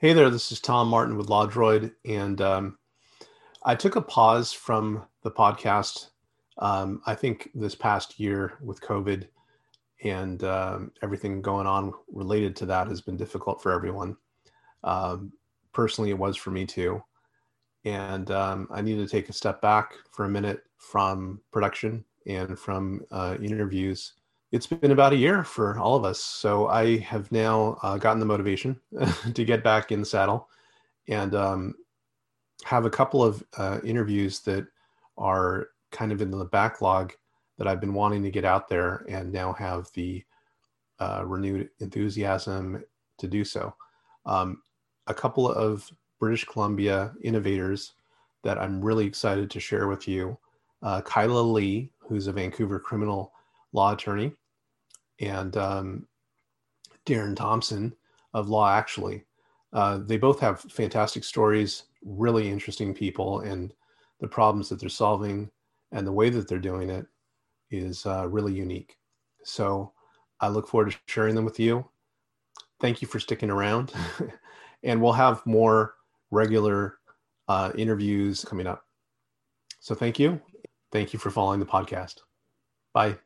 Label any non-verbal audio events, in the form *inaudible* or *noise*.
Hey there, this is Tom Martin with LawDroid, and um, I took a pause from the podcast. Um, I think this past year with COVID and um, everything going on related to that has been difficult for everyone. Um, personally, it was for me too, and um, I needed to take a step back for a minute from production and from uh, interviews it's been about a year for all of us. So I have now uh, gotten the motivation *laughs* to get back in the saddle and um, have a couple of uh, interviews that are kind of in the backlog that I've been wanting to get out there and now have the uh, renewed enthusiasm to do so. Um, a couple of British Columbia innovators that I'm really excited to share with you. Uh, Kyla Lee, who's a Vancouver criminal law attorney, and um, Darren Thompson of Law Actually. Uh, they both have fantastic stories, really interesting people, and the problems that they're solving and the way that they're doing it is uh, really unique. So I look forward to sharing them with you. Thank you for sticking around, *laughs* and we'll have more regular uh, interviews coming up. So thank you. Thank you for following the podcast. Bye.